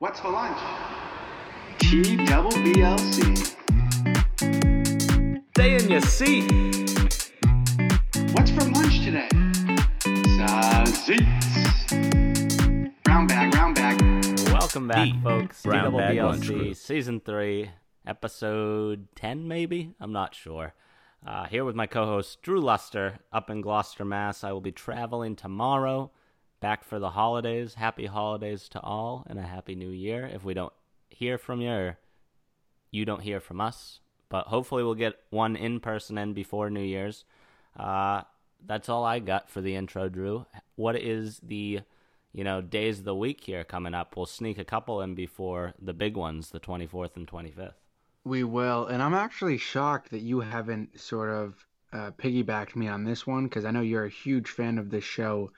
What's for lunch? T double BLC. Stay in your seat. What's for lunch today? Sausage. Brown bag, brown bag. Welcome back, The folks. Brown Brown Bag Lunch BLC, season three, episode ten, maybe. I'm not sure. Uh, here with my co-host Drew Luster, up in Gloucester, Mass. I will be traveling tomorrow, back for the holidays. Happy holidays to all, and a happy New Year. If we don't hear from you, or you don't hear from us, but hopefully we'll get one in person in before New Year's. Uh, that's all I got for the intro, Drew. What is the you know days of the week here coming up? We'll sneak a couple in before the big ones, the 24th and 25th. We will, and I'm actually shocked that you haven't sort of uh, piggybacked me on this one because I know you're a huge fan of this show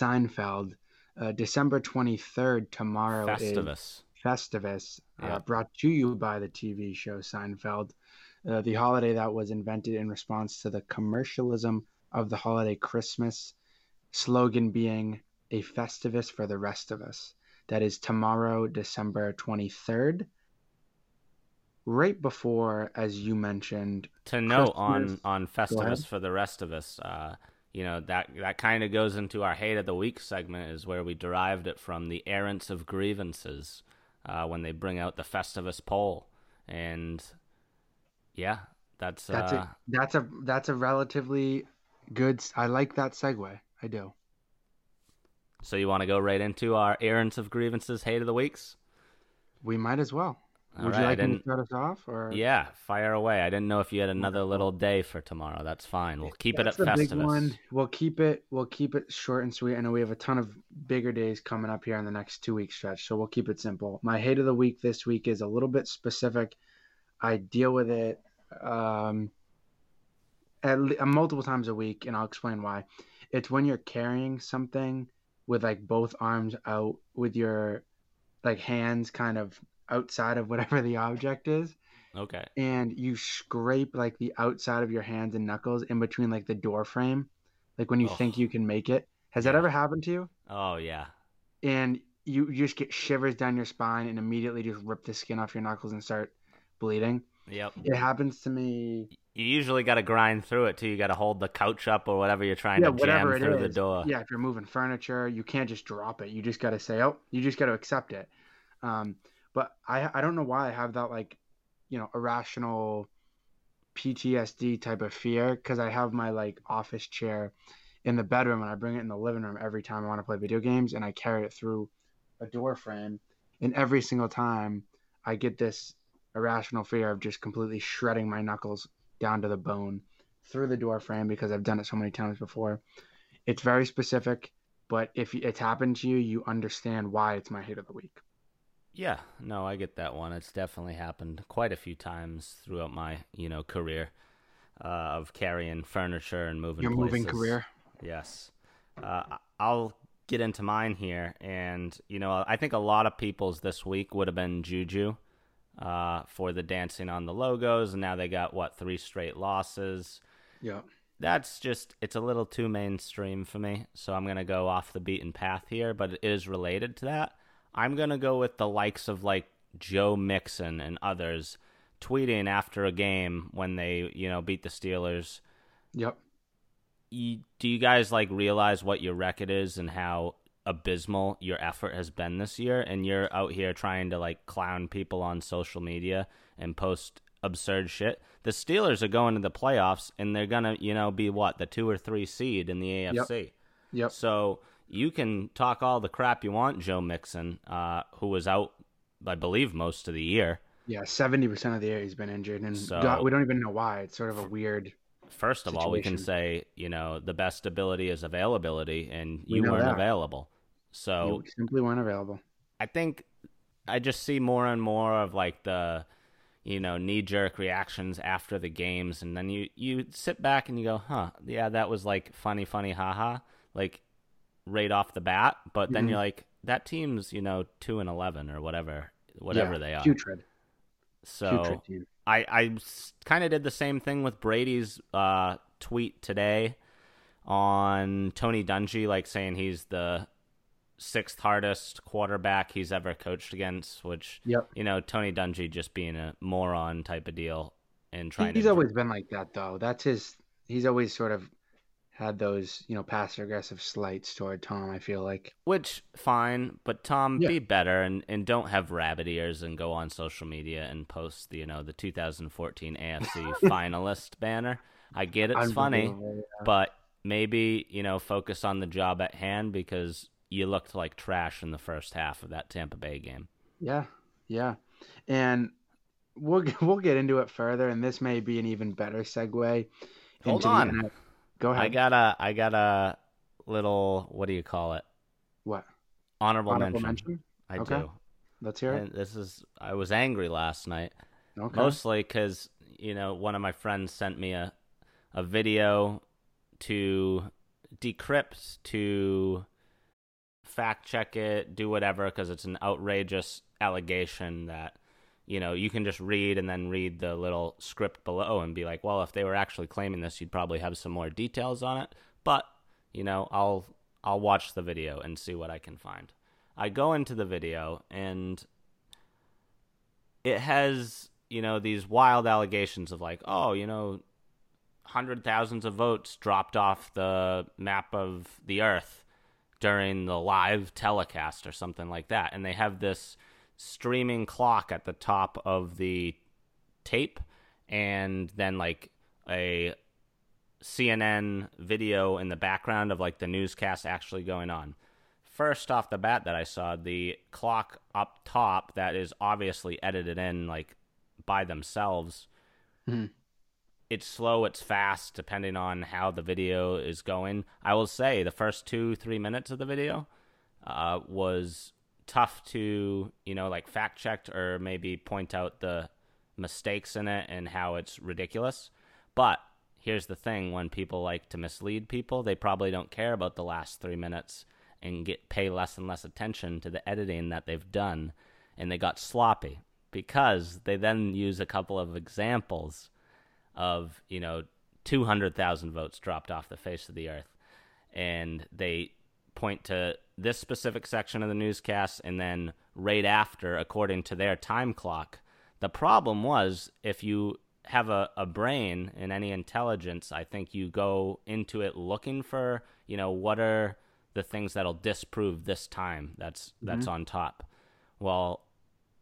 Seinfeld. Uh, December 23rd tomorrow is Festivus. Festivus, Yeah. uh, brought to you by the TV show Seinfeld, uh, the holiday that was invented in response to the commercialism of the holiday Christmas, slogan being a Festivus for the rest of us. That is tomorrow, December 23rd. Right before, as you mentioned, To note on Christmas- on. Festivus for the rest of us, uh, you know that that kind of goes into our hate of the week segment, is where we derived it from the errants of grievances uh, when they bring out the Festivus pole, and yeah, that's, that's uh, a that's a that's a relatively good. i like that segue. I do. So you want to go right into our errands of grievances, hate of the weeks? We might as well. All Would right, you like me to didn't- start us off, or Yeah, fire away. I didn't know if you had another little day for tomorrow. That's fine. We'll keep That's it the at big Festivus. one. We'll keep it. We'll keep it short and sweet. I know we have a ton of bigger days coming up here in the next two week stretch, so we'll keep it simple. My hate of the week this week is a little bit specific. I deal with it um, at le- multiple times a week, and I'll explain why. It's when you're carrying something with like both arms out, with your like hands kind of outside of whatever the object is Okay. and you scrape like the outside of your hands and knuckles in between like the door frame, like when you think Oh. you can make it. Has that ever happened to you? Oh yeah. And you, you just get shivers down your spine and immediately just rip the skin off your knuckles and start bleeding. Yep. It happens to me. You usually got to grind through it too. You got to hold the couch up or whatever you're trying Yeah, to jam through the door. Yeah, if you're moving furniture, you can't just drop it. You just got to say, oh, you just got to accept it. Um, but I I don't know why I have that like, you know, irrational PTSD type of fear because I have my like office chair in the bedroom and I bring it in the living room every time I want to play video games and I carry it through a door frame and every single time I get this irrational fear of just completely shredding my knuckles down to the bone through the door frame because I've done it so many times before. It's very specific, but if it's happened to you, you understand why it's my hate of the week. Yeah, no, I get that one. It's definitely happened quite a few times throughout my, you know, career uh, of carrying furniture and moving. Your moving career. Yes. Uh, I'll get into mine here, and you know, I think a lot of people's this week would have been Juju uh, for the dancing on the logos, and now they got what three straight losses. Yeah. That's just it's a little too mainstream for me, so I'm gonna go off the beaten path here, but it is related to that. I'm gonna go with the likes of like Joe Mixon and others tweeting after a game when they, you know, beat the Steelers. Yep. you, do you guys like realize what your record is and how abysmal your effort has been this year? And you're out here trying to like clown people on social media and post absurd shit. The steelers are going to the playoffs and they're gonna you know be what the two or three seed in the afc Yep. so you can talk all the crap you want joe mixon uh, who was out i believe most of the year Yeah. Seventy percent of the year he's been injured, and So- we don't even know why. It's sort of a weird. First of all, we can say, you know, the best ability is availability, and you weren't that. available. So you simply weren't available. I think I just see more and more of like the, you know, knee jerk reactions after the games, and then you you sit back and you go, huh, yeah, that was like funny, funny, haha, like right off the bat. But then Mhm. you're like, that team's you know two and eleven or whatever, whatever Yeah, they are. Putrid. So Putrid. I I kind of did the same thing with Brady's uh, tweet today on Tony Dungy, like saying he's the sixth hardest quarterback he's ever coached against, which Yep. you know Tony Dungy just being a moron type of deal and trying He's to always been like that, though. That's his. He's always sort of had those, you know, passive aggressive slights toward Tom. I feel like. Which fine, but Tom, Yeah. be better and, and don't have rabbit ears and go on social media and post the you know the 2014 AFC finalist banner. I get it's funny, yeah. but maybe you know focus on the job at hand because you looked like trash in the first half of that Tampa Bay game. Yeah, yeah, and we'll we'll get into it further, and this may be an even better segue. Hold into the on. NFL. Go ahead. I got a I got a little what do you call it what? honorable, Honorable mention. mention? I Okay. do. Let's hear it. And this is I was angry last night. Okay. mostly because you know one of my friends sent me a a video to decrypt to fact check it do whatever because it's an outrageous allegation that you know you can just read and then read the little script below and be like well if they were actually claiming this you'd probably have some more details on it. But you know i'll i'll watch the video and see what i can find. I go into the video and it has you know these wild allegations of like oh you know hundred thousands of votes dropped off the map of the earth during the live telecast or something like that. And they have this streaming clock at the top of the tape and then like a CNN video in the background of like the newscast actually going on first off the bat that I saw, the clock up top that is obviously edited in like by themselves. Mhm. It's slow, it's fast, depending on how the video is going. I will say the first two, three minutes of the video uh, was tough to, you know, like fact check or maybe point out the mistakes in it and how it's ridiculous. But here's the thing when people like to mislead people, they probably don't care about the last three minutes and get pay less and less attention to the editing that they've done and they got sloppy because they then use a couple of examples of you know 200,000 votes dropped off the face of the earth and they point to this specific section of the newscast and then right after according to their time clock. The problem was if you have a, a brain and any intelligence i think you go into it looking for you know what are the things that'll disprove this time that's mm-hmm. that's on top. Well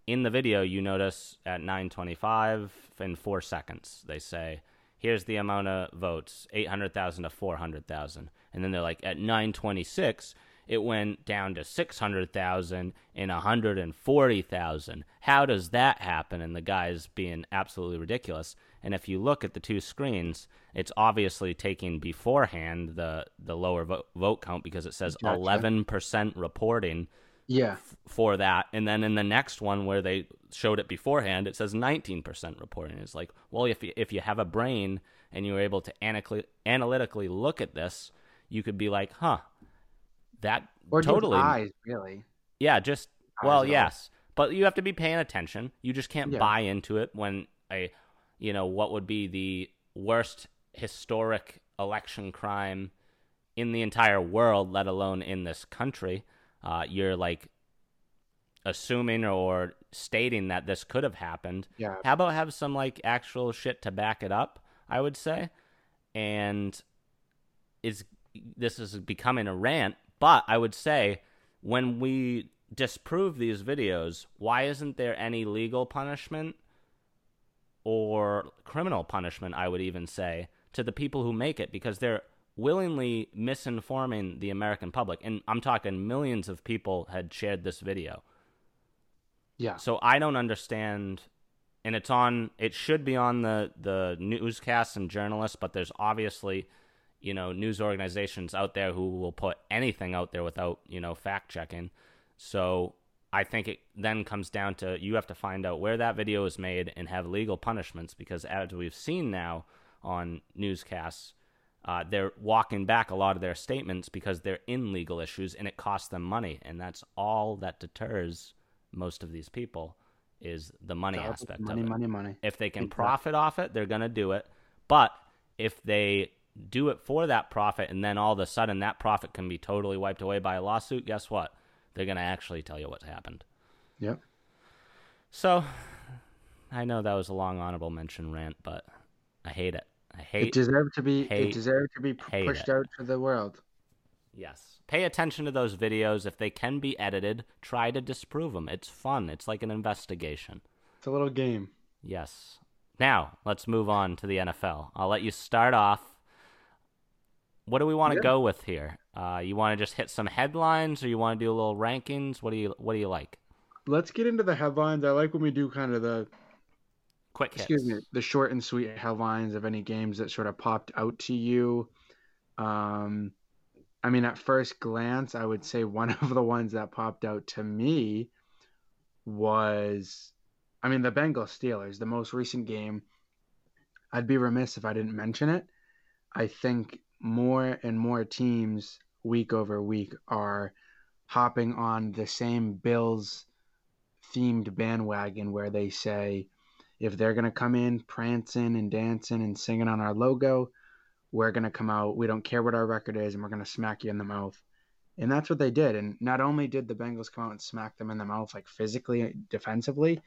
in the video you notice at 925 in four seconds they say here's the amount of votes 800000 to 400000 and then they're like at 926 it went down to 600000 and 140000 how does that happen and the guy's being absolutely ridiculous and if you look at the two screens it's obviously taking beforehand the the lower vote, vote count because it says Gotcha. 11% reporting Yeah. for that. And then in the next one where they showed it beforehand, it says 19% reporting. It's like, well, if you, if you have a brain and you're able to analytically look at this, you could be like, huh, that Or totally. eyes, really. Yeah, just, Eyes well, and yes. But you have to be paying attention. You just can't Yeah. buy into it when a, you know, what would be the worst historic election crime in the entire world, let alone in this country. Uh, you're like assuming or stating that this could have happened. Yeah. How about have some like actual shit to back it up? I would say, and is this is becoming a rant. But I would say when we disprove these videos, why isn't there any legal punishment or criminal punishment? I would even say to the people who make it because they're willingly misinforming the American public. And I'm talking millions of people had shared this video. Yeah. So I don't understand and it's on it should be on the the newscasts and journalists, but there's obviously, you know, news organizations out there who will put anything out there without, you know, fact checking. So I think it then comes down to you have to find out where that video is made and have legal punishments because as we've seen now on newscasts, uh, they're walking back a lot of their statements because they're in legal issues and it costs them money, and that's all that deters most of these people is the money aspect money, of it. money, money. If they can profit off it, they're going to do it. But if they do it for that profit and then all of a sudden that profit can be totally wiped away by a lawsuit, guess what? They're going to actually tell you what's happened. Yep. So, I know that was a long honorable mention rant, but I hate it. I hate It deserved to be. hate- it deserved to be pushed it. out to the world. Yes. Pay attention to those videos. If they can be edited, try to disprove them. It's fun. It's like an investigation. It's a little game. Yes. Now, let's move on to the NFL. I'll let you start off. What do we want to Yeah. go with here? Uh, you want to just hit some headlines, or you want to do a little rankings? What do you What do you like? Let's get into the headlines. I like when we do kind of the Quick hits. excuse me the short and sweet headlines of any games that sort of popped out to you. Um, I mean, at first glance, I would say one of the ones that popped out to me was, I mean, the Bengals Steelers, the most recent game. I'd be remiss if I didn't mention it. I think more and more teams week over week are hopping on the same Bills themed bandwagon where they say if they're going to come in prancing and dancing and singing on our logo, we're going to come out. We don't care what our record is, and we're going to smack you in the mouth. And that's what they did. And not only did the Bengals come out and smack them in the mouth, like physically, defensively,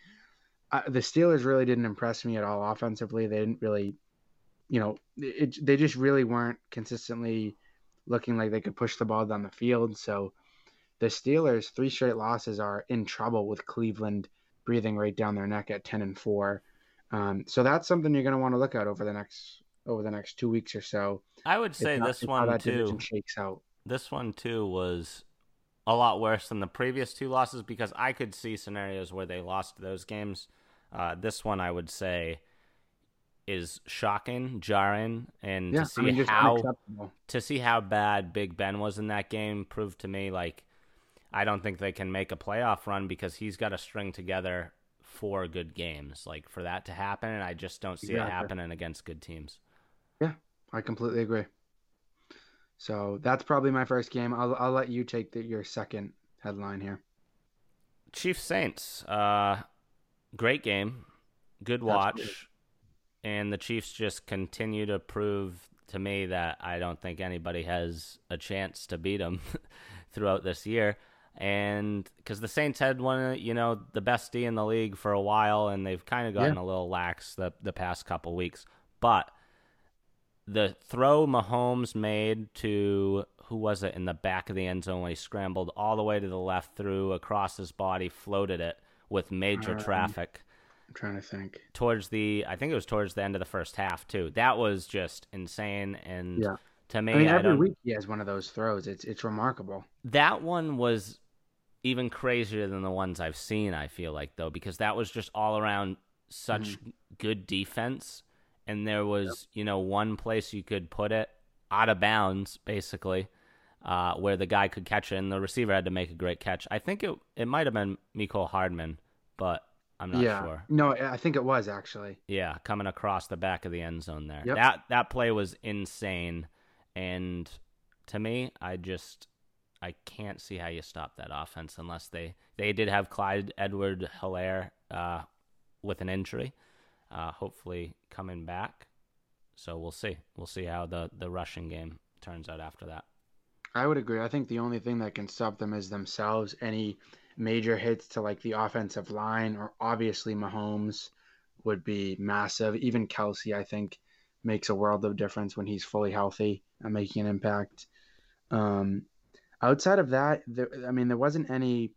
uh, the Steelers really didn't impress me at all offensively. They didn't really, you know, it, they just really weren't consistently looking like they could push the ball down the field. So the Steelers, three straight losses, are in trouble with Cleveland breathing right down their neck at 10 and 4. Um, so that's something you're going to want to look at over the next over the next two weeks or so. I would say not- this one too. shakes out. This one too was a lot worse than the previous two losses because I could see scenarios where they lost those games. Uh, this one, I would say, is shocking, jarring, and Yeah, to see I mean, how to see how bad Big Ben was in that game proved to me like I don't think they can make a playoff run because he's got to string together four good games. Like for that to happen, and I just don't see it happening against good teams. Yeah, I completely agree. So that's probably my first game. I'll I'll let you take the, your second headline here. Chief Saints, uh, great game, good watch. And the Chiefs just continue to prove to me that I don't think anybody has a chance to beat them throughout this year. And because the Saints had one, you know, the best D in the league for a while, and they've kind of gotten a little lax the the past couple weeks. But the throw Mahomes made to who was it in the back of the end zone when he scrambled all the way to the left through across his body, floated it with major Um, traffic I'm trying to think. towards the I think it was towards the end of the first half too. That was just insane and Yeah. to me I mean, every don't week he has one of those throws. It's it's remarkable. that one was even crazier than the ones I've seen, I feel like though, because that was just all around such Mm-hmm. good defense and there was, you know, one place you could put it out of bounds, basically, uh, where the guy could catch it and the receiver had to make a great catch. I think it it might have been Mecole Hardman, but I'm not yeah. sure. No, I think it was actually. Yeah, coming across the back of the end zone there. Yep. That that play was insane, and to me, I just I can't see how you stop that offense unless they they did have Clyde Edward Helaire uh, with an injury, uh, hopefully coming back. So we'll see. We'll see how the the rushing game turns out after that. I would agree. I think the only thing that can stop them is themselves. Any major hits to like the offensive line, or obviously Mahomes would be massive. Even Kelce, I think, makes a world of difference when he's fully healthy and making an impact. Um, outside of that, there, I mean, there wasn't any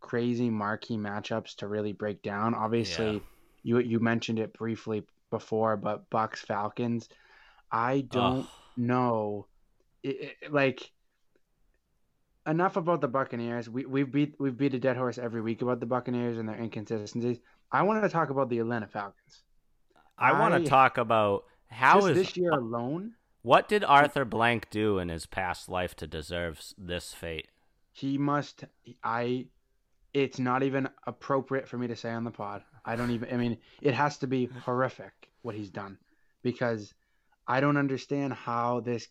crazy marquee matchups to really break down. Obviously, Yeah. you you mentioned it briefly before, but Bucks Falcons. I don't Ugh. know, it, it- like enough about the Buccaneers. We we've beat we've beat a dead horse every week about the Buccaneers and their inconsistencies. I wanted to talk about the Atlanta Falcons. I want to talk about how is this year alone, what did Arthur Blank do in his past life to deserve this fate? he must. I. It's not even appropriate for me to say on the pod. I don't even. I mean, it has to be horrific what he's done, because I don't understand how this.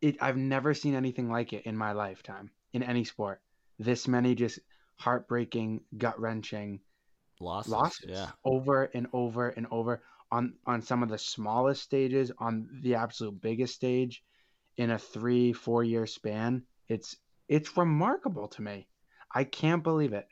It. I've never seen anything like it in my lifetime in any sport. This many just heartbreaking, gut wrenching Losses. losses Yeah. over and over and over on on some of the smallest stages on the absolute biggest stage in a three four year span it's it's remarkable to me I can't believe it.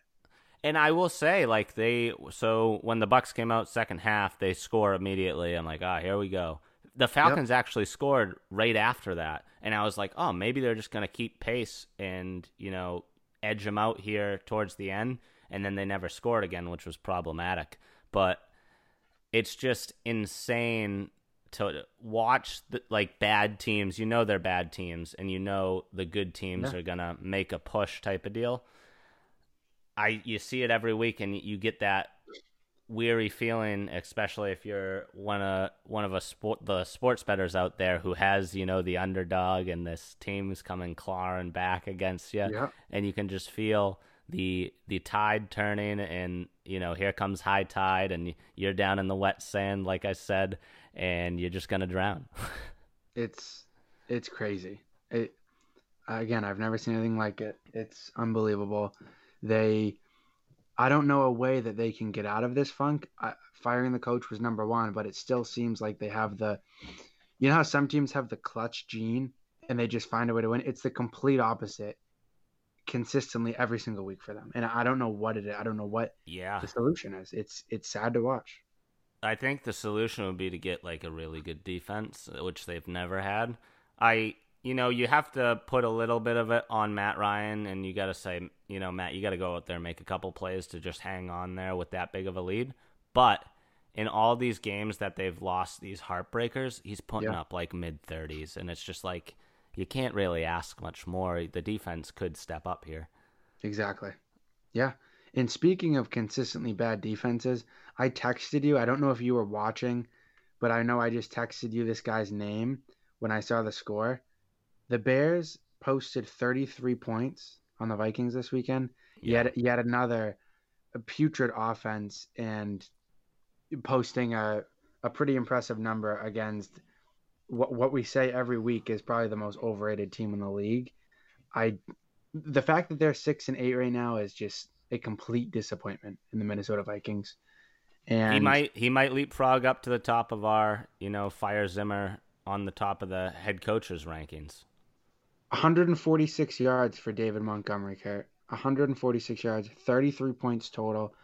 And I will say, like they, so when the Bucks came out second half, they score immediately. I'm like, ah, here we go. The Falcons yep. actually scored right after that, and I was like, oh, maybe they're just gonna keep pace and you know edge them out here towards the end, and then they never scored again, which was problematic. But it's just insane to watch the, like bad teams. You know they're bad teams, and you know the good teams yeah. are gonna make a push type of deal. I you see it every week, and you get that weary feeling, especially if you're one of one of a sport the sports betters out there who has you know the underdog and this team's coming clawing back against you, yeah. and you can just feel the the tide turning, and you know here comes high tide, and you're down in the wet sand, like I said, and you're just gonna drown. it's it's crazy. It again, I've never seen anything like it. It's unbelievable. They, I don't know a way that they can get out of this funk. I, firing the coach was number one, but it still seems like they have the, you know how some teams have the clutch gene and they just find a way to win. It's the complete opposite consistently every single week for them. And I don't know what it is. I don't know what yeah the solution is. It's it's sad to watch. I think the solution would be to get like a really good defense, which they've never had. I you know, you have to put a little bit of it on Matt Ryan, and you got to say, you know, Matt, you got to go out there and make a couple plays to just hang on there with that big of a lead. But in all these games that they've lost, these heartbreakers, he's putting yeah. up like mid 30s, and it's just like you can't really ask much more. The defense could step up here. Exactly. Yeah. And speaking of consistently bad defenses, I texted you. I don't know if you were watching, but I know I just texted you this guy's name when I saw the score. The Bears posted 33 points on the Vikings this weekend. Yeah. Yet, yet another putrid offense and posting a, a pretty impressive number against what what we say every week is probably the most overrated team in the league. I the fact that they're six and eight right now is just a complete disappointment in the Minnesota Vikings. And he might he might leapfrog up to the top of our you know fire Zimmer on the top of the head coaches rankings. 146 yards for David Montgomery, Kurt. 146 yards, 33 points total.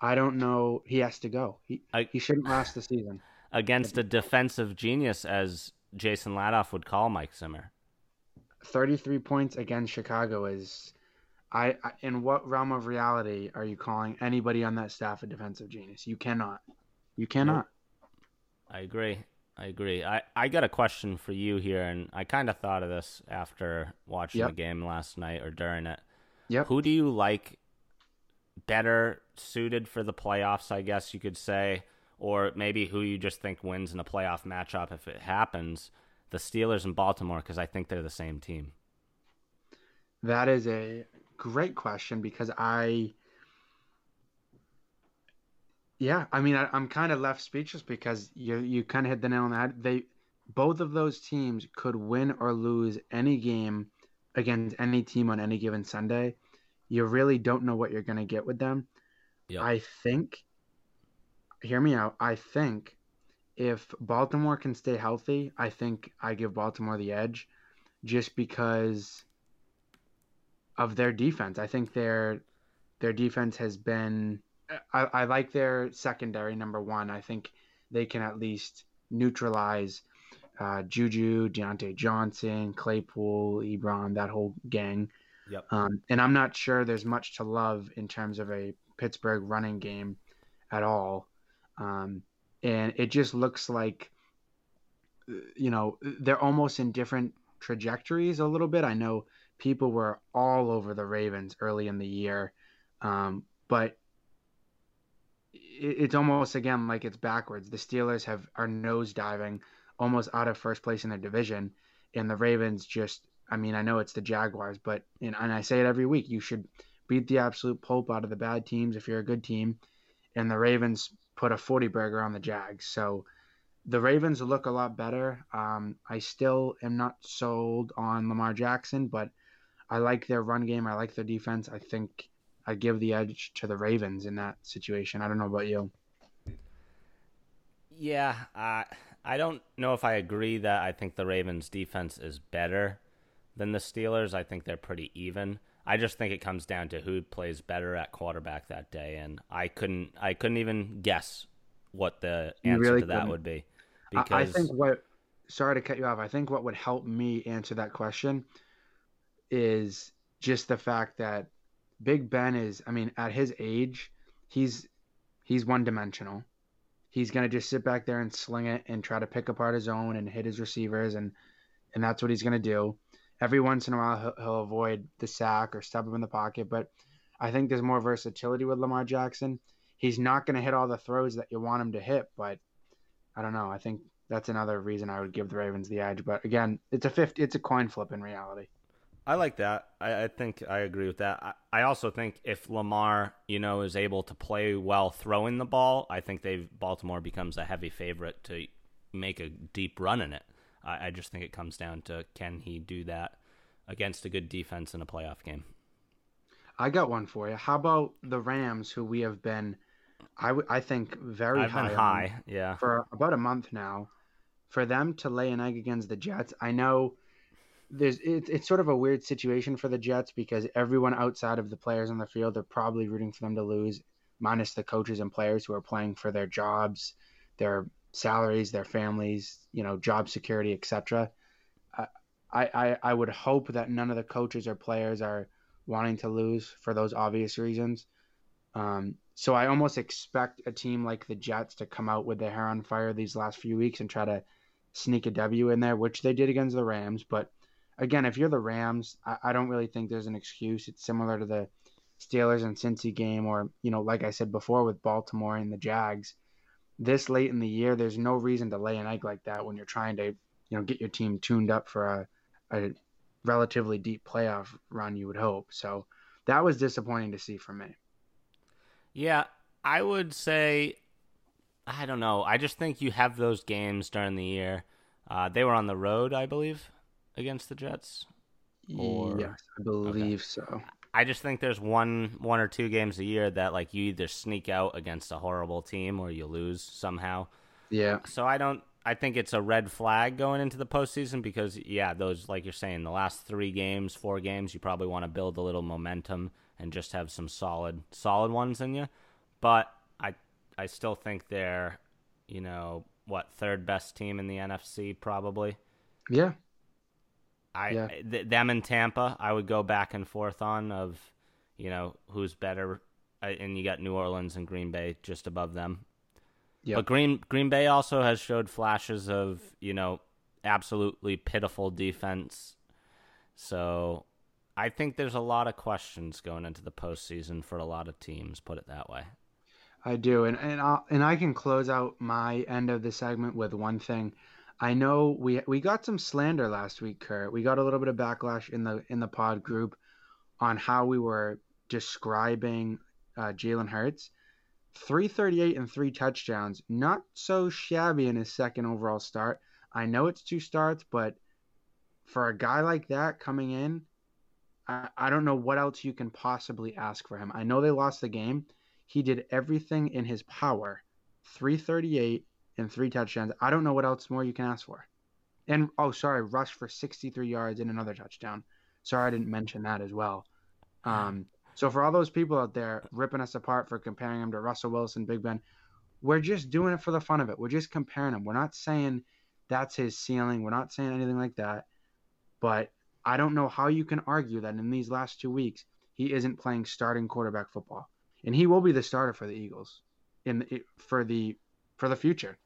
I don't know. He has to go. He I, he shouldn't last the season against a defensive genius, as Jason Ladoff would call Mike Zimmer. 33 points against Chicago is. I, I in what realm of reality are you calling anybody on that staff a defensive genius? You cannot. You cannot. I agree. I agree. I, I got a question for you here, and I kind of thought of this after watching yep. the game last night or during it. Yep. Who do you like better suited for the playoffs, I guess you could say? or maybe who you just think wins in a playoff matchup if it happens, the Steelers and Baltimore, because I think they're the same team. That is a great question because I, yeah, I mean, I, am kind of left speechless because you you kind of hit the nail on the head. They both of those teams could win or lose any game against any team on any given Sunday. You really don't know what you're going to get with them. Yep. I think hear me out. I think if Baltimore can stay healthy, I think I give Baltimore the edge just because of their defense. I think their their defense has been I, I like their secondary number one. I think they can at least neutralize uh, Juju, Diontae Johnson, Claypool, Ebron, that whole gang. Yep. Um, and I'm not sure there's much to love in terms of a Pittsburgh running game at all. Um, and it just looks like, you know, they're almost in different trajectories a little bit. I know people were all over the Ravens early in the year, um, but it's almost again like it's backwards. The Steelers have are nosediving almost out of first place in their division, and the Ravens just. I mean, I know it's the Jaguars, but and, and I say it every week. You should beat the absolute pulp out of the bad teams if you're a good team, and the Ravens put a 40 burger on the Jags. So the Ravens look a lot better. Um, I still am not sold on Lamar Jackson, but I like their run game. I like their defense. I think I give the edge to the Ravens in that situation. I don't know about you. Yeah, uh, I don't know if I agree that I think the Ravens' defense is better than the Steelers. I think they're pretty even. I just think it comes down to who plays better at quarterback that day, and I couldn't I couldn't even guess what the answer really to that couldn't. would be. Because I think what sorry to cut you off. I think what would help me answer that question is just the fact that Big Ben is I mean at his age, he's he's one dimensional. He's to just sit back there and sling it and try to pick apart his own and hit his receivers and and that's what he's to do. Every once in a while he'll, he'll avoid the sack or step him in the pocket, but I think there's more versatility with Lamar Jackson. He's not to hit all the throws that you want him to hit, but I don't know. I think that's another reason I would give the Ravens the edge. But again, it's a 50, it's a coin flip in reality. I like that. I, I think I agree with that. I, I also think if Lamar, you know, is able to play well throwing the ball, I think they Baltimore becomes a heavy favorite to make a deep run in it. I, I just think it comes down to can he do that against a good defense in a playoff game. I got one for you. How about the Rams, who we have been, I, w- I think, very I've high, high, yeah. for about a month now. For them to lay an egg against the Jets, I know there's it, it's sort of a weird situation for the Jets because everyone outside of the players on the field are probably rooting for them to lose, minus the coaches and players who are playing for their jobs, their salaries, their families, you know, job security, etc. I, I I would hope that none of the coaches or players are wanting to lose for those obvious reasons. Um, so I almost expect a team like the Jets to come out with their hair on fire these last few weeks and try to sneak a W in there, which they did against the Rams. But again, if you're the Rams, I, I don't really think there's an excuse. It's similar to the Steelers and Cincy game, or you know, like I said before with Baltimore and the Jags. This late in the year, there's no reason to lay an egg like that when you're trying to, you know, get your team tuned up for a, a relatively deep playoff run. You would hope. So that was disappointing to see for me. Yeah, I would say, I don't know. I just think you have those games during the year. Uh, they were on the road, I believe, against the Jets. Or- yes, I believe so. I just think there's one one or two games a year that like you either sneak out against a horrible team or you lose somehow. Yeah. So I don't. I think it's a red flag going into the postseason because yeah, those like you're saying, the last three games, four games, you probably want to build a little momentum and just have some solid solid ones in you. But I I still think they're you know what third best team in the NFC probably. Yeah. I Yeah. th- them in Tampa, I would go back and forth on of, you know, who's better, I- and you got New Orleans and Green Bay just above them. Yep. But Green Green Bay also has showed flashes of you know absolutely pitiful defense. So I think there's a lot of questions going into the postseason for a lot of teams. Put it that way. I do, and and I and I can close out my end of the segment with one thing. I know we we got some slander last week, Kurt. We got a little bit of backlash in the in the pod group on how we were describing uh, Jalen Hurts. 338 and three touchdowns. Not so shabby in his second overall start. I know it's two starts, but for a guy like that coming in, I, I don't know what else you can possibly ask for him. I know they lost the game. He did everything in his power. 338 and three touchdowns. I don't know what else more you can ask for. And oh, sorry, rushed for 63 yards and another touchdown. Sorry, I didn't mention that as well. Um, so for all those people out there ripping us apart for comparing him to Russell Wilson, Big Ben, we're just doing it for the fun of it. We're just comparing him. We're not saying that's his ceiling. We're not saying anything like that. But I don't know how you can argue that in these last two weeks he isn't playing starting quarterback football, and he will be the starter for the Eagles in for the for the future.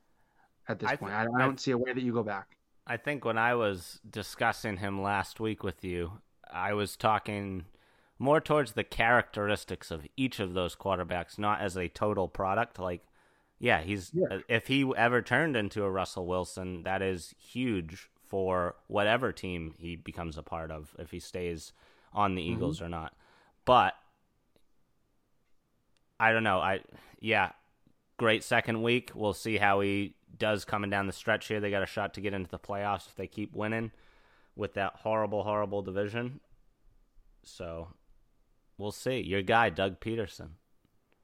At this I point, th- I, don't see a way that you go back. I think when I was discussing him last week with you, I was talking more towards the characteristics of each of those quarterbacks, not as a total product. Like, yeah, he's Yeah. Uh, if he ever turned into a Russell Wilson, that is huge for whatever team he becomes a part of, if he stays on the mm-hmm. Eagles or not. But I don't know. I yeah, great second week. We'll see how he does coming down the stretch here. They got a shot to get into the playoffs if they keep winning with that horrible, horrible division. So we'll see. Your guy, Doug Pederson.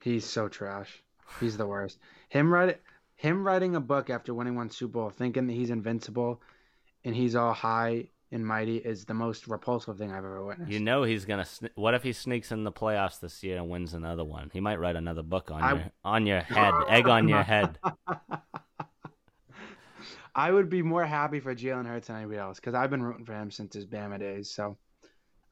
He's so trash. He's the worst. Him write him writing a book after winning one Super Bowl, thinking that he's invincible, and he's all high and mighty is the most repulsive thing I've ever witnessed. You know he's gonna. Sne- what if he sneaks in the playoffs this year and wins another one? He might write another book on I- your on your head, egg on your head. I would be more happy for Jalen Hurts than anybody else because I've been rooting for him since his Bama days. So,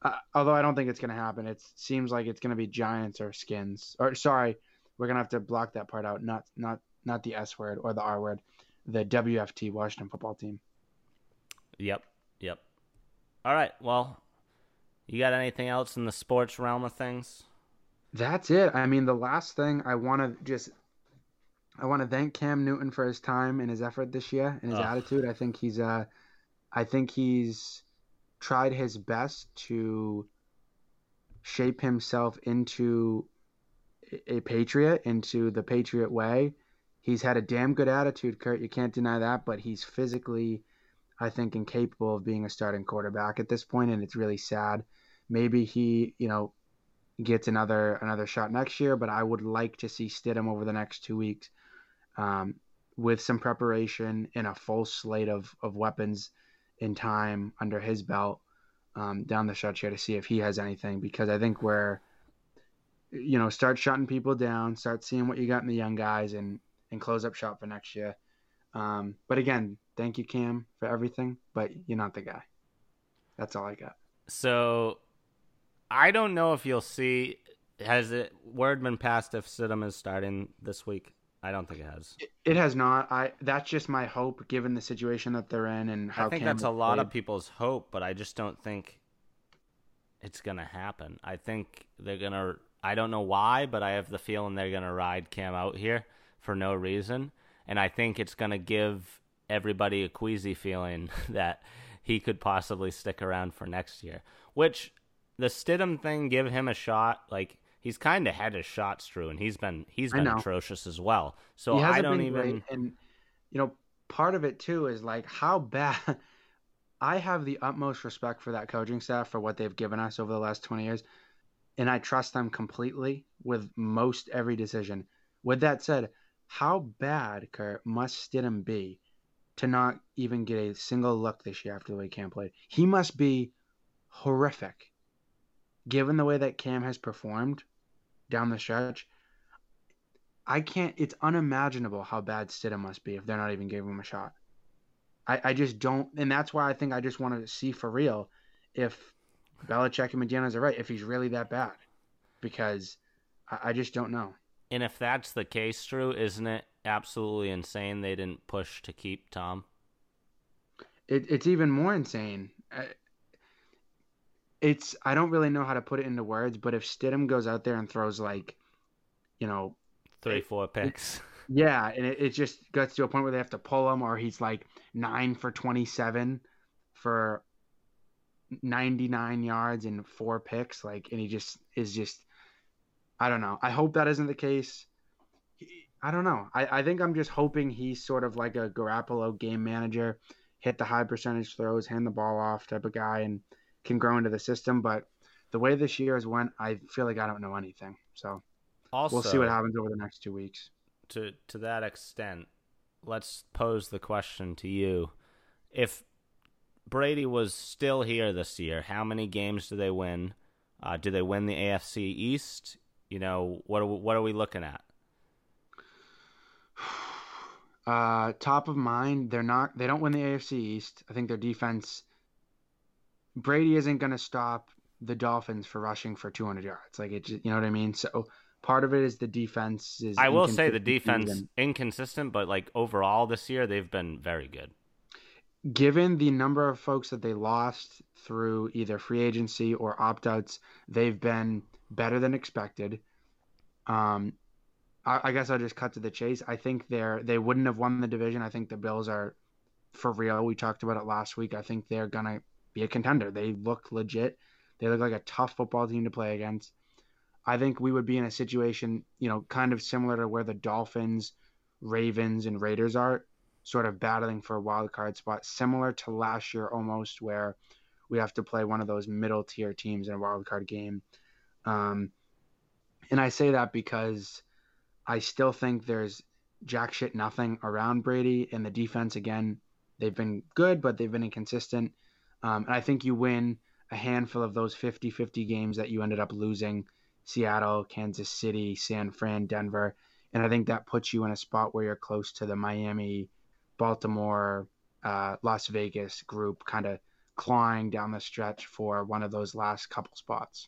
uh, although I don't think it's going to happen, it seems like it's going to be Giants or Skins. Or sorry, we're going to have to block that part out. Not not not the S word or the R word. The WFT Washington Football Team. Yep, yep. All right. Well, you got anything else in the sports realm of things? That's it. I mean, the last thing I want to just I want to thank Cam Newton for his time and his effort this year and his attitude. I think he's uh I think he's tried his best to shape himself into a- a patriot, into the patriot way. He's had a damn good attitude, Kurt. You can't deny that, but he's physically I think incapable of being a starting quarterback at this point and it's really sad. Maybe he, you know, gets another another shot next year, but I would like to see Stidham over the next two weeks um, with some preparation and a full slate of, of weapons in time under his belt um, down the stretch here to see if he has anything because I think we're you know start shutting people down, start seeing what you got in the young guys, and and close up shop for next year. Um, but again, thank you Cam for everything, but you're not the guy. That's all I got. So, I don't know if you'll see. Has it word been passed if Stidham is starting this week? I don't think it has. It has not. I that's just my hope, given the situation that they're in and how I think Cam that's a lot of people's hope, but I just don't think it's gonna happen. I think they're gonna. I don't know why, but I have the feeling they're gonna ride Cam out here for no reason, and I think it's gonna give everybody a queasy feeling that he could possibly stick around for next year. Which the Stidham thing, give him a shot. Like he's kind of had his shots, Drew, and he's been he's been atrocious as well. So he I don't been even. great, and you know, part of it too is like how bad. I have the utmost respect for that coaching staff for what they've given us over the last twenty years, and I trust them completely with most every decision. With that said, how bad, Kurt, must Stidham be to not even get a single look this year after the way Cam played? He must be horrific, given the way that Cam has performed down the stretch. I can't. It's unimaginable how bad Stidham must be if they're not even giving him a shot. I, I just don't, and that's why I think I just want to see for real if Belichick and McDaniels are right. If he's really that bad, because I, I just don't know. And if that's the case, Drew, isn't it absolutely insane they didn't push to keep Tom? It, it's even more insane. Uh, It's I don't really know how to put it into words, but if Stidham goes out there and throws like, you know, Three, four picks. Yeah, and it, it just gets to a point where they have to pull him, or he's like nine for twenty-seven for ninety-nine yards and four picks, like, and he just is just, I don't know. I hope that isn't the case. I don't know. I, I think I'm just hoping he's sort of like a Garoppolo game manager, hit the high percentage throws, hand the ball off type of guy, and can grow into the system. But the way this year has went, I feel like I don't know anything. So Also, we'll see what happens over the next two weeks. to to that extent, let's pose the question to you: If Brady was still here this year, how many games do they win? Uh, do they win the AFC East? You know, what are we, what are we looking at? Uh, top of mind, they're not. They don't win the AFC East. I think their defense. Brady isn't going to stop the Dolphins for rushing for 200 yards. Like it, just, you know what I mean. So part of it is the defense is. I will say the defense and- inconsistent, but like overall this year they've been very good. given the number of folks that they lost through either free agency or opt outs, they've been better than expected. Um, I, I guess I'll just cut to the chase. I think they're they wouldn't have won the division. I think the Bills are for real. We talked about it last week. I think they're gonna be a contender. They look legit. They look like a tough football team to play against. I think we would be in a situation, you know, kind of similar to where the Dolphins, Ravens, and Raiders are, sort of battling for a wild card spot, similar to last year almost, where we have to play one of those middle tier teams in a wild card game. Um, and I say that because I still think there's jack shit nothing around Brady and the defense. Again, they've been good, but they've been inconsistent. Um, and I think you win a handful of those 50 50 games that you ended up losing Seattle, Kansas City, San Fran, Denver. And I think that puts you in a spot where you're close to the Miami, Baltimore, uh, Las Vegas group, kind of clawing down the stretch for one of those last couple spots.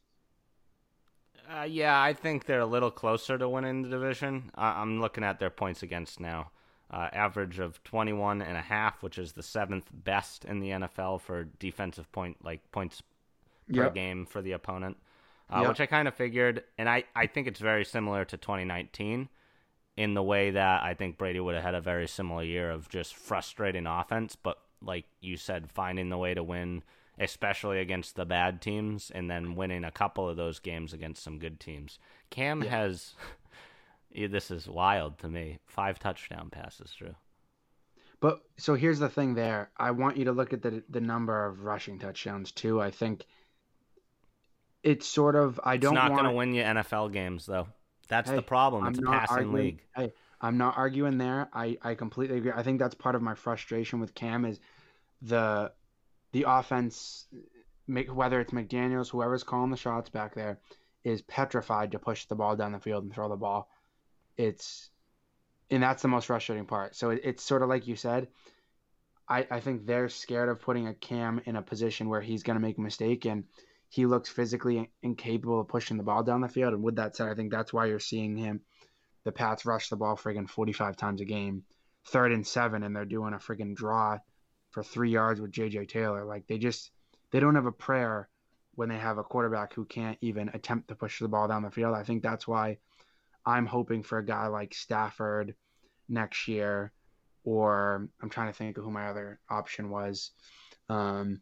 Uh, yeah, I think they're a little closer to winning the division. I- am looking at their points against now. Uh, average of 21 and a half, which is the seventh best in the NFL for defensive point like points per Yep. game for the opponent, uh, Yep. which I kind of figured, and I, I think it's very similar to 2019 in the way that I think Brady would have had a very similar year of just frustrating offense, but like you said, finding the way to win, especially against the bad teams, and then winning a couple of those games against some good teams. Cam Yeah. has, this is wild to me, five touchdown passes through. But so here's the thing there. I want you to look at the the number of rushing touchdowns too. I think it's sort of I don't it's not want going to win you NFL games, though. That's Hey, the problem. I'm It's a passing arguing, league. Hey, I'm not arguing there. I, I completely agree. I think that's part of my frustration with Cam is the the offense, make, whether it's McDaniels, whoever's calling the shots back there, is petrified to push the ball down the field and throw the ball. It's and that's the most frustrating part. So it, it's sort of like you said. I, I think they're scared of putting a Cam in a position where he's going to make a mistake and he looks physically incapable of pushing the ball down the field. And with that said, I think that's why you're seeing him. The Pats rush the ball friggin' 45 times a game, third and seven, and they're doing a friggin' draw for three yards with J.J. Taylor. Like they just they don't have a prayer when they have a quarterback who can't even attempt to push the ball down the field. I think that's why I'm hoping for a guy like Stafford next year, or I'm trying to think of who my other option was. Um,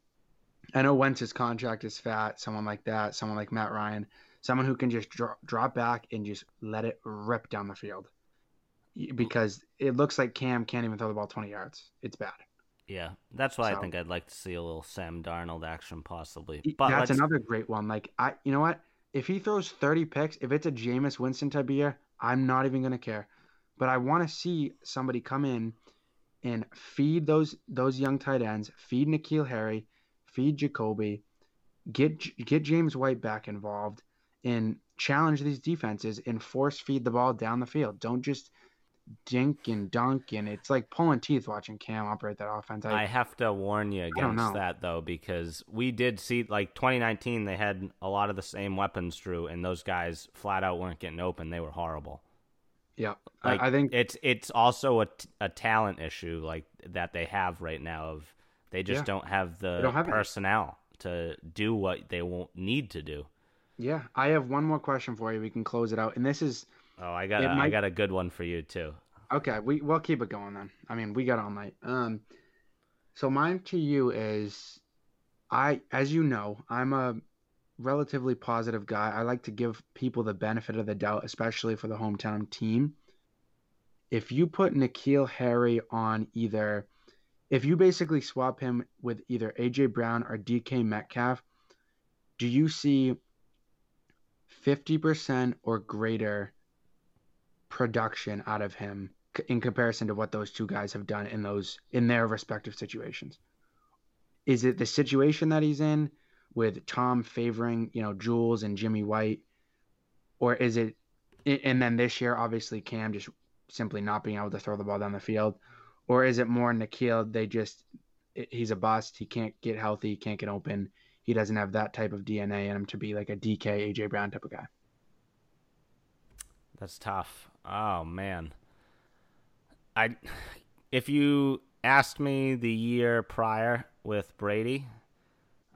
I know Wentz's contract is fat, someone like that, someone like Matt Ryan, someone who can just dro- drop back and just let it rip down the field. Because it looks like Cam can't even throw the ball 20 yards. It's bad. Yeah, that's why I think I'd like to see a little Sam Darnold action, possibly. But That's another great one. Like I, you know what? If he throws 30 picks, if it's a Jameis Winston type year, I'm not even gonna care. But I want to see somebody come in and feed those those young tight ends, feed N'Keal Harry, feed Jakobi, get get James White back involved, and challenge these defenses and force feed the ball down the field. Don't just dink and dunk and it's like pulling teeth watching Cam operate that offense. I have to warn you against that though, because we did see like 2019, they had a lot of the same weapons, Drew, and those guys flat out weren't getting open. They were horrible. yeah, Like, I, I think it's it's also a, a talent issue like that they have right now. Of they just Yeah. don't have the don't have it. personnel to do what they won't need to do. Yeah, I have one more question for you. We can close it out, and this is Oh, I got a, I might- got a good one for you too. okay. We we'll keep it going then. I mean, we got all night. Um, so mine to you is, I as you know, I'm a relatively positive guy. I like to give people the benefit of the doubt, especially for the hometown team. If you put N'Keal Harry on either, if you basically swap him with either AJ Brown or DK Metcalf, do you see 50% or greater production out of him in comparison to what those two guys have done in those in their respective situations is it the situation that he's in with tom favoring you know jules and jimmy white or is it and then this year obviously cam just simply not being able to throw the ball down the field or is it more N'Keal they just he's a bust he can't get healthy he can't get open he doesn't have that type of dna in him to be like a dk aj brown type of guy That's tough. Oh man. I if you asked me the year prior with Brady,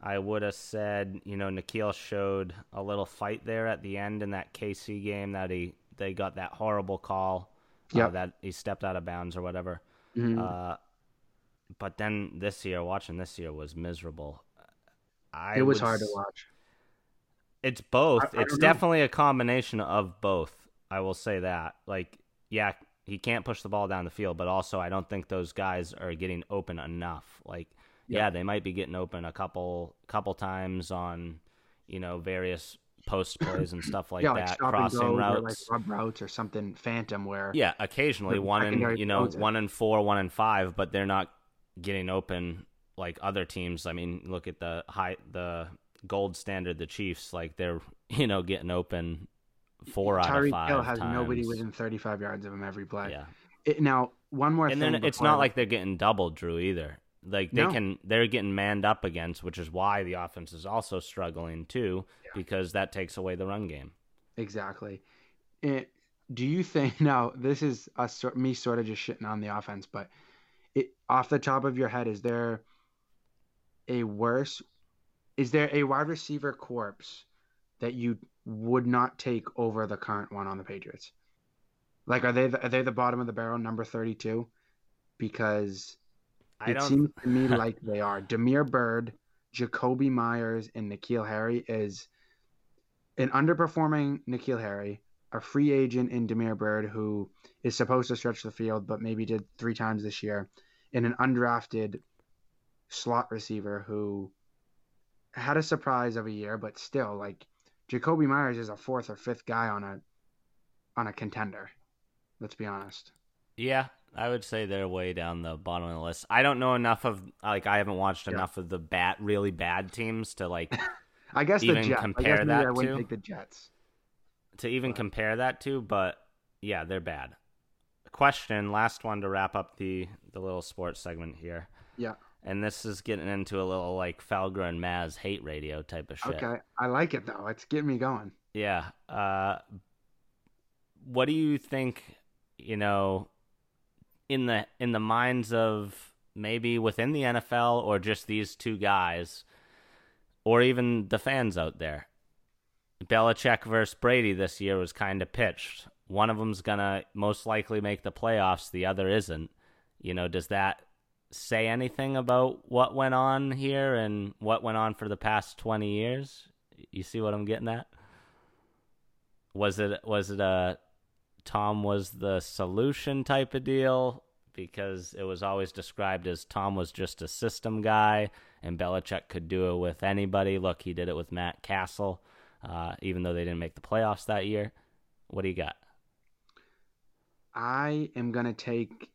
I would have said, you know, N'Keal showed a little fight there at the end in that KC game that he they got that horrible call uh, that he stepped out of bounds or whatever. Mhm. Uh, but then this year, watching this year was miserable. I it was would hard to watch it's both. I- I it's don't know. definitely a combination of both. I will say that. Like, yeah, he can't push the ball down the field, but also I don't think those guys are getting open enough. Like, yeah, Yeah. they might be getting open a couple couple times on, you know, various post plays and stuff like yeah, that, like crossing like routes. rub routes or something phantom where Yeah, occasionally one in you know one in four, one in five, but they're not getting open like other teams. I mean, look at the high the gold standard, the Chiefs. Like they're you know getting open four out of Tyreek five Hill has times. nobody within 35 yards of him every play. Yeah, It, now, one more thing. and thing. then it's not like they're getting doubled, Drew either. Like they No. can, they're getting manned up against, which is why the offense is also struggling too, because that takes away the run game. Exactly. It, do you think now this is us me sort of just shitting on the offense, but it off the top of your head, is there a worse is there a wide receiver corpse that you would not take over the current one on the Patriots? Like are they the, are they the bottom of the barrel, number thirty two? Because I it don't. seems to me like they are. Damiere Byrd, Jakobi Meyers, and N'Keal Harry is an underperforming N'Keal Harry, a free agent in Damiere Byrd who is supposed to stretch the field, but maybe did three times this year, and an undrafted slot receiver who had a surprise of a year, but still, like Jakobi Meyers is a fourth or fifth guy on a on a contender. Let's be honest. Yeah, I would say they're way down the bottom of the list. I don't know enough of like I haven't watched Yeah. enough of the bat really bad teams to like I guess Even the Jets. Compare that I wouldn't to- take the Jets. to even compare that to, but yeah, they're bad. Question, last one to wrap up the the little sports segment here. Yeah. And this is getting into a little like Felger and Maz hate radio type of shit. Okay, I like it though. It's getting me going. Yeah. Uh, what do you think? You know, in the in the minds of maybe within the NFL or just these two guys, or even the fans out there. Belichick versus Brady this year was kind of pitched. One of them's gonna most likely make the playoffs. The other isn't. You know, does that say anything about what went on here and what went on for the past twenty years? You see what I'm getting at? Was it was it a Tom was the solution type of deal because it was always described as Tom was just a system guy and Belichick could do it with anybody. Look, he did it with Matt Cassel, uh, even though they didn't make the playoffs that year. What do you got? I am gonna take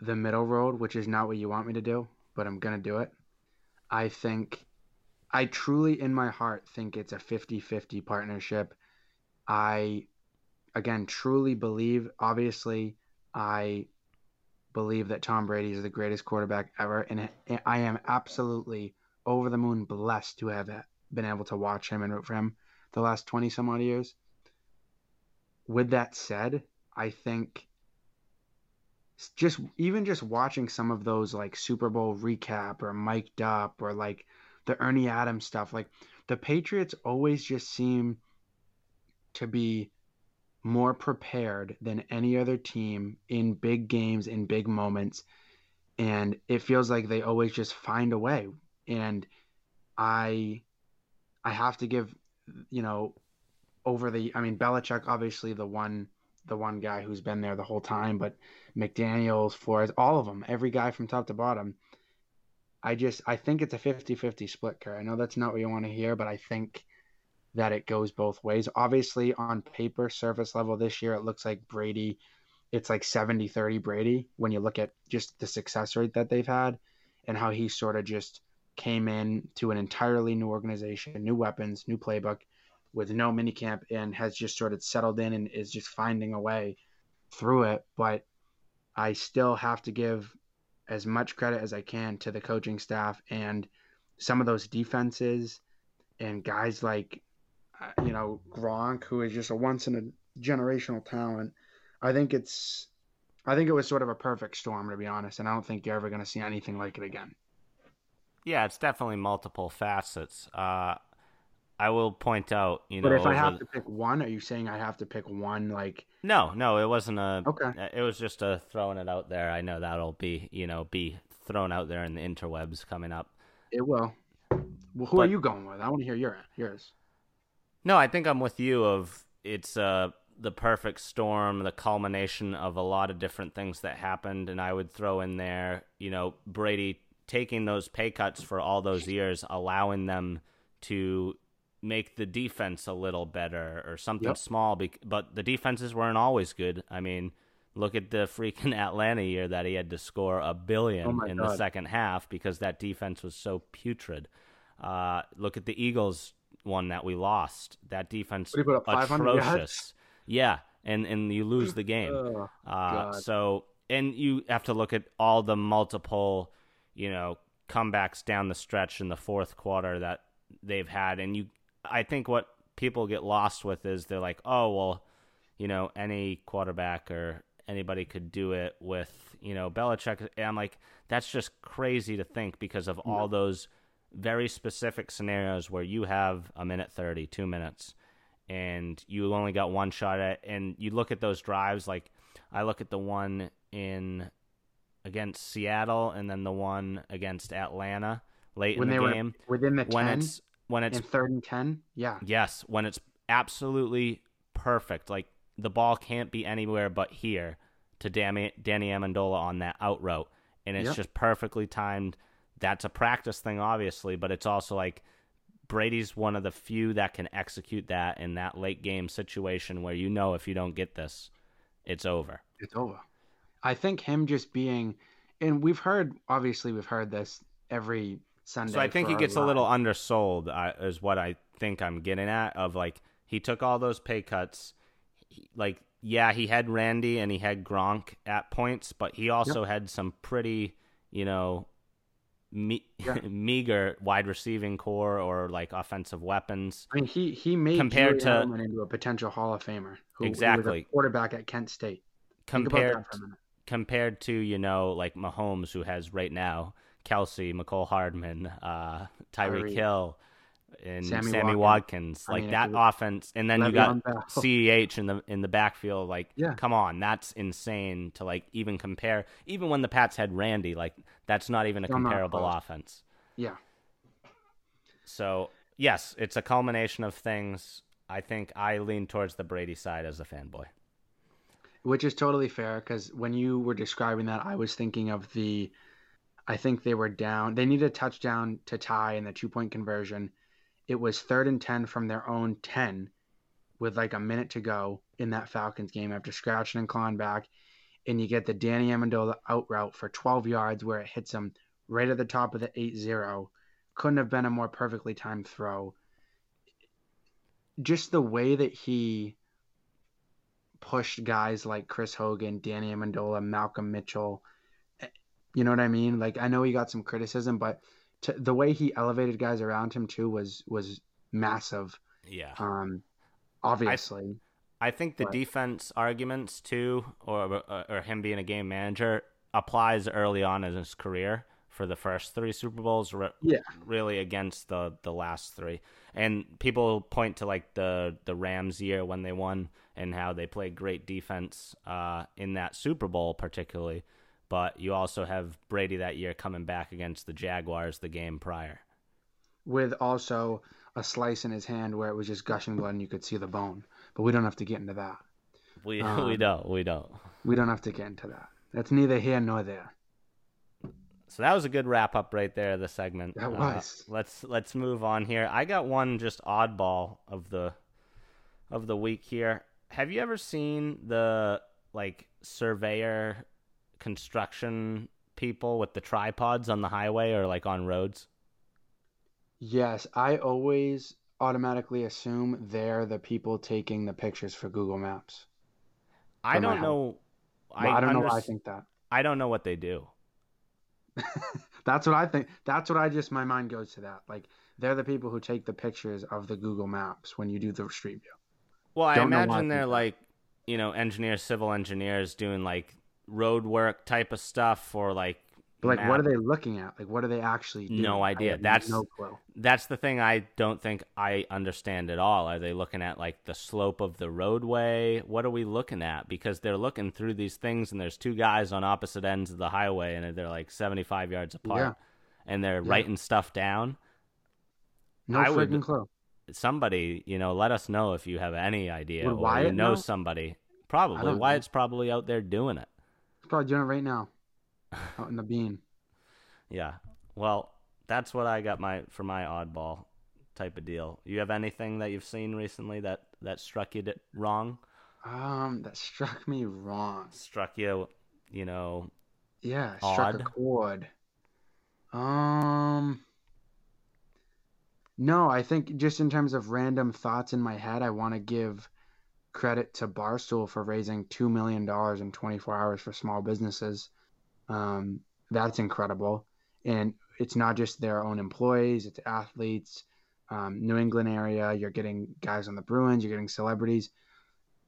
the middle road, which is not what you want me to do, but I'm gonna do it. I think I truly in my heart think it's a 50-50 partnership. I again truly believe obviously I believe that Tom Brady is the greatest quarterback ever and I am absolutely over the moon blessed to have been able to watch him and root for him the last 20 some odd years. With that said, I think just even just watching some of those like Super Bowl recap or mic'd up or like the Ernie Adams stuff, like the Patriots always just seem to be more prepared than any other team in big games, in big moments. And it feels like they always just find a way. And I I have to give, you know, over the I mean Belichick obviously the one the one guy who's been there the whole time, but McDaniels, Flores, all of them, every guy from top to bottom. I just I think it's a 50-50 split, Kerr. I know that's not what you want to hear, but I think that it goes both ways. Obviously, on paper, surface level this year, it looks like Brady, it's like 70 30 Brady when you look at just the success rate that they've had and how he sort of just came in to an entirely new organization, new weapons, new playbook with no minicamp and has just sort of settled in and is just finding a way through it. But I still have to give as much credit as I can to the coaching staff and some of those defenses and guys like uh, you know Gronk, who is just a once in a generational talent. I think it's, I think it was sort of a perfect storm to be honest, and I don't think you're ever going to see anything like it again. Yeah, it's definitely multiple facets. Uh, I will point out, you know. But if I have the- to pick one, are you saying I have to pick one? Like, no, no, it wasn't a. Okay. It was just a throwing it out there. I know that'll be, you know, be thrown out there in the interwebs coming up. it will. Well, who are you going with? I want to hear your yours. No, I think I'm with you. Of it's uh the perfect storm, the culmination of a lot of different things that happened, and I would throw in there, you know, Brady taking those pay cuts for all those years, allowing them to make the defense a little better or something Yep. small. bec- But the defenses weren't always good. I mean, Look at the freaking Atlanta year that he had to score a billion Oh in the second half because that defense was so putrid. Uh, look at the Eagles one that we lost. That defense What put up, 500 yards? atrocious. Yeah, and and you lose the game. Uh, so, and you have to look at all the multiple, you know, comebacks down the stretch in the fourth quarter that they've had. And you, I think what people get lost with is they're like, oh, well, you know, any quarterback or anybody could do it with, you know, Belichick. And I'm like, that's just crazy to think because of all those very specific scenarios where you have a minute 30, two minutes, and you only got one shot at and you look at those drives like I look at the one in against Seattle and then the one against Atlanta late when in they the were game. within the when ten? it's when it's and third and ten, yeah, yes when it's absolutely perfect like the ball can't be anywhere but here to Danny, Danny Amendola on that out route and it's Yep. just perfectly timed that's a practice thing obviously but it's also like Brady's one of the few that can execute that in that late game situation where you know if you don't get this, it's over. it's over. I think him just being, and we've heard obviously we've heard this every Sunday. So I think he gets a little undersold, uh, is what I think I'm getting at. Of like he took all those pay cuts, He- like yeah, he had Randy and he had Gronk at points, but he also had some pretty, you know, me- Yeah. meager wide receiving corps or like offensive weapons. I mean, he he made Compared Julian to- Edelman into a potential Hall of Famer. Who, who was Exactly. a quarterback at Kent State. Compared that for a minute. compared to you know like Mahomes, who has right now Kelce, Mecole Hardman, uh, Tyreek. Hill, and Sammy Sammy, Watkins. Watkins. I Like mean, that offense, and then you got CEH in the in the backfield. Like, Yeah. come on, that's insane to like even compare. Even when the Pats had Randy, like that's not even a comparable offense. Yeah, So yes, it's a culmination of things. I think I lean towards the Brady side as a fanboy. which is totally fair because when you were describing that, I was thinking of the. I think they were down. They needed a touchdown to tie in the two point conversion. It was third and ten from their own ten, with like a minute to go in that Falcons game after scratching and clawing back, and you get the Danny Amendola out route for 12 yards where it hits him right at the top of the 8-0. Couldn't have been a more perfectly timed throw. Just the way that he pushed guys like Chris Hogan, Danny Amendola, Malcolm Mitchell. You know what I mean? Like I know he got some criticism, but to, the way he elevated guys around him too was was massive. Yeah. Um, obviously, I think the But- defense arguments too, or or him being a game manager, applies early on in his career for the first three Super Bowls. Re- Yeah. really against the the last three, and people point to like the the Rams year when they won and how they played great defense uh, in that Super Bowl particularly. But you also have Brady that year coming back against the Jaguars the game prior. with also a slice in his hand where it was just gushing blood and you could see the bone. But we don't have to get into that. We Um, we don't we don't. We don't have to get into that. That's neither here nor there. So that was a good wrap up right there, the segment. That Uh, was. let's let's move on here. I got one just oddball of the of the week here. Have you ever seen the like surveyor construction people with the tripods on the highway or like on roads? Yes, I always automatically assume they're the people taking the pictures for Google Maps. I For my don't know. Well, I, don't know why I think that. I don't know what they do. That's what I think. That's what I just my mind goes to that. Like they're the people who take the pictures of the Google Maps when you do the street view. Well, I Don't I imagine they're that. like, you know, engineers, civil engineers doing like road work type of stuff or like. But like, what are they looking at? Like, what are they actually doing? No idea. That's- no clue. That's the thing I don't think I understand at all. Are they looking at like the slope of the roadway? What are we looking at? Because they're looking through these things and there's two guys on opposite ends of the highway and they're like 75 yards apart Yeah. and they're Yeah. writing stuff down. No I would- freaking clue. Somebody, you know, let us know if you have any idea Would or you know know? somebody. Probably. know. Wyatt's probably out there doing it. Probably doing it right now, out in the bean. Yeah. Well, that's what I got my for my oddball type of deal. You have anything that you've seen recently that that struck you wrong? Um, that struck me wrong. Struck you, you know, Yeah, struck a chord. Um, no, I think just in terms of random thoughts in my head, I want to give credit to Barstool for raising $2 million in 24 hours for small businesses. Um, that's incredible. And it's not just their own employees, it's athletes, um, New England area. You're getting guys on the Bruins, you're getting celebrities.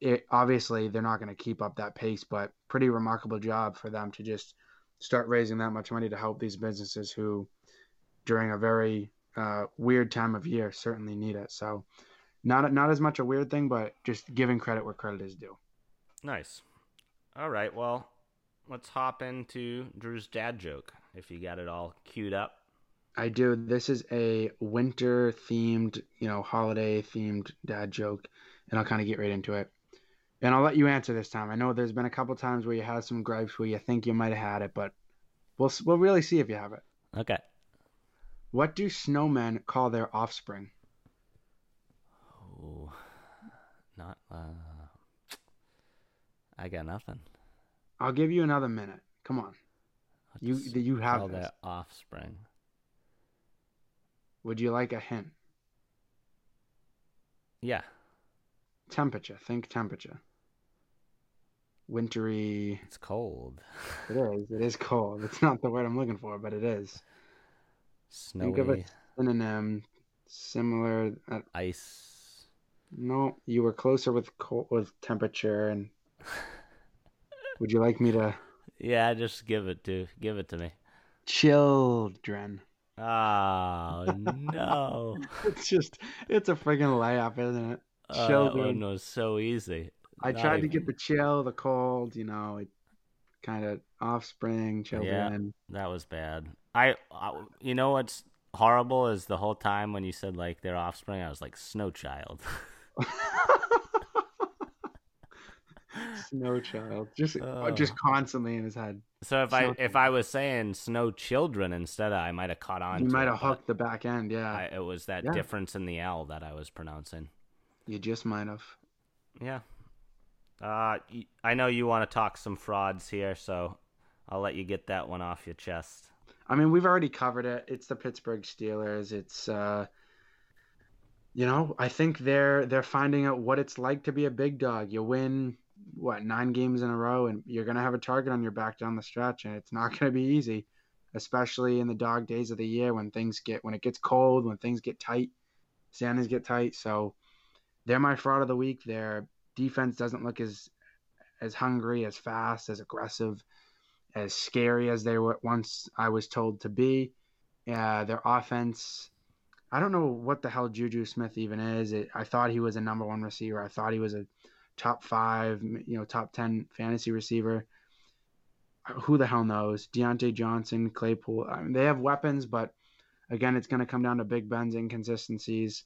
It, obviously, they're not going to keep up that pace, but pretty remarkable job for them to just start raising that much money to help these businesses who, during a very uh, weird time of year, certainly need it. So, not not as much a weird thing, but just giving credit where credit is due. nice. All right, well, let's hop into Drew's dad joke if you got it all queued up. I do. This is a winter themed, you know, holiday themed dad joke, and I'll kind of get right into it. And I'll let you answer this time. I know there's been a couple times where you had some gripes where you think you might have had it, but we'll we'll really see if you have it. Okay. What do snowmen call their offspring? Oh, not. Uh, I got nothing. I'll give you another minute. Come on. You What's you have this. offspring. Would you like a hint? Yeah. Temperature. Think temperature. Wintry. It's cold. It is. It is cold. It's not the word I'm looking for, but it is. Snowy. Think of a synonym similar. Uh, Ice. No, you were closer with cold, with temperature. And would you like me to? Yeah, just give it to give it to me. Children. Oh no. It's just. It's a friggin' layup, isn't it? Uh, that Children. one was so easy. I Not tried to get the chill, the cold. You know, it kind of offspring, children. Yeah, That was bad. I, I, you know what's horrible is the whole time when you said like their offspring, I was like snow child. Snow child, just Oh. just constantly in his head. so if I Snow if. I was saying snow children instead, of, I might have caught on. You might have hooked the back end, yeah. I, it was that Yeah. difference in the L that I was pronouncing. You just might have. Yeah. Uh, I know you want to talk some frauds here, so I'll let you get that one off your chest. I mean, we've already covered it. It's the Pittsburgh Steelers. It's uh you know, I think they're they're finding out what it's like to be a big dog. You win what, 9 games in a row and you're to have a target on your back down the stretch and it's not to be easy, especially in the dog days of the year when things get when it gets cold, when things get tight, standings get tight. So they're my fraud of the week. Their defense doesn't look as as hungry, as fast, as aggressive as scary as they were once I was told to be. Uh, their offense, I don't know what the hell Juju Smith even is. It, I thought he was a number one receiver. I thought he was a top five, you know, top ten fantasy receiver. Who the hell knows? Diontae Johnson, Claypool. I mean, they have weapons, but again, it's going to come down to Big Ben's inconsistencies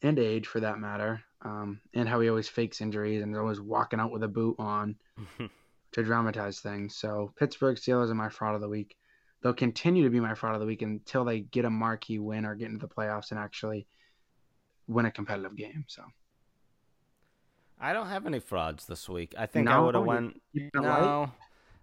and age, for that matter, um, and how he always fakes injuries and is always walking out with a boot on to dramatize things. So Pittsburgh Steelers are my fraud of the week. They'll continue to be my fraud of the week until they get a marquee win or get into the playoffs and actually win a competitive game. So I don't have any frauds this week. I think I would have You- went. you know what? No,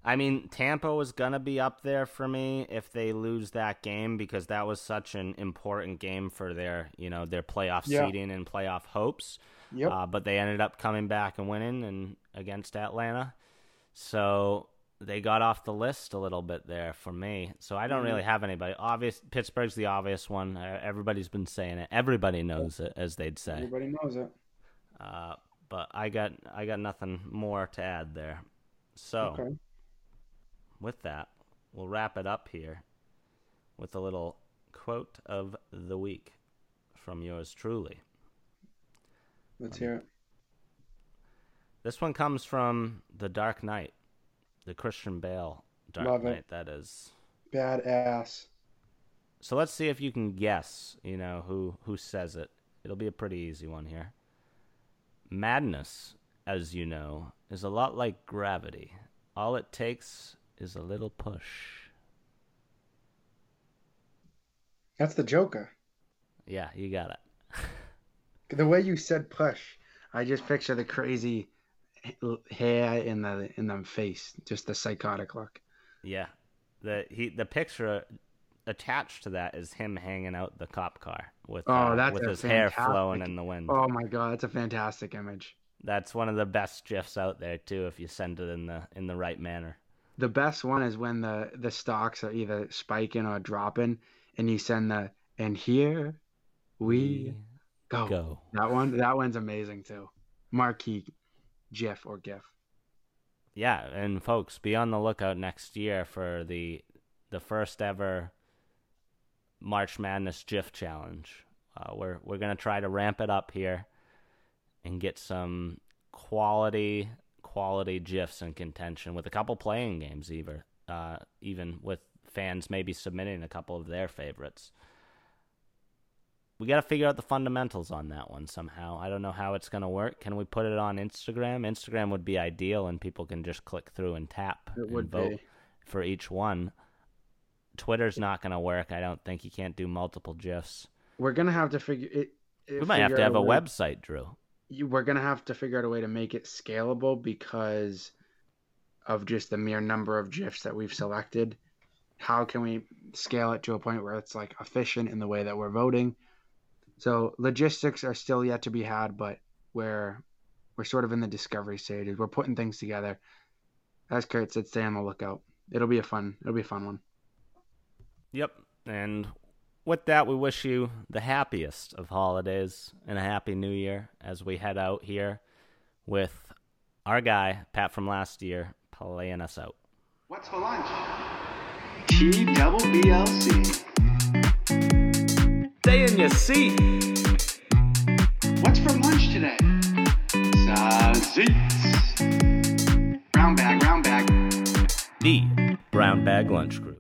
I mean Tampa was gonna be up there for me if they lose that game because that was such an important game for their you know their playoff Yeah. seeding and playoff hopes. Yep. Uh, but they ended up coming back and winning and against Atlanta, so they got off the list a little bit there for me. So I don't Mhm. really have anybody. Obvious Pittsburgh's the obvious one. Uh, everybody's been saying it. Everybody knows it, as they'd say. Everybody knows it. Uh, but I got I got nothing more to add there. So Okay. with that, we'll wrap it up here with a little quote of the week from yours truly. Let's hear it. This one comes from The Dark Knight, the Christian Bale Dark Love it. Knight. That is. Badass. So let's see if you can guess. You know who who says it. It'll be a pretty easy one here. Madness, as you know, is a lot like gravity. All it takes is a little push. That's the Joker. Yeah, you got it. The way you said push, I just picture the crazy hair in the in the face, just the psychotic look. Yeah, the he the picture attached to that is him hanging out the cop car with Oh, uh, that's with his hair flowing in the wind. Oh my god, that's a fantastic image. That's one of the best gifs out there too if you send it in the in the right manner. The best one is when the the stocks are either spiking or dropping, and you send the and here we go. Go. That one, that one's amazing too. Marquee GIF or GIF. Yeah, and folks, be on the lookout next year for the the first ever March Madness GIF challenge. Uh, we're we're gonna try to ramp it up here and get some quality quality GIFs in contention with a couple playing games, even uh, even with fans maybe submitting a couple of their favorites. We got to figure out the fundamentals on that one somehow. I don't know how it's going to work. Can we put it on Instagram? Instagram would be ideal, and people can just click through and tap It and vote be. for each one. Twitter's not going to work. I don't think you can't do multiple GIFs. We're gonna have to figure it. We might have to have a website, Drew. you- we're gonna have to figure out a way to make it scalable because of just the mere number of GIFs that we've selected. How can we scale it to a point where it's like efficient in the way that we're voting? So logistics are still yet to be had, but we're we're sort of in the discovery stages. We're putting things together. As Kurt said, stay on the lookout. It'll be a fun. It'll be a fun one. Yep. And with that, we wish you the happiest of holidays and a happy new year as we head out here with our guy, Pat from last year, playing us out. What's for lunch? T double BLC. Stay in your seat. What's for lunch today? Sausage. Brown bag, brown bag. The Brown Bag Lunch Group.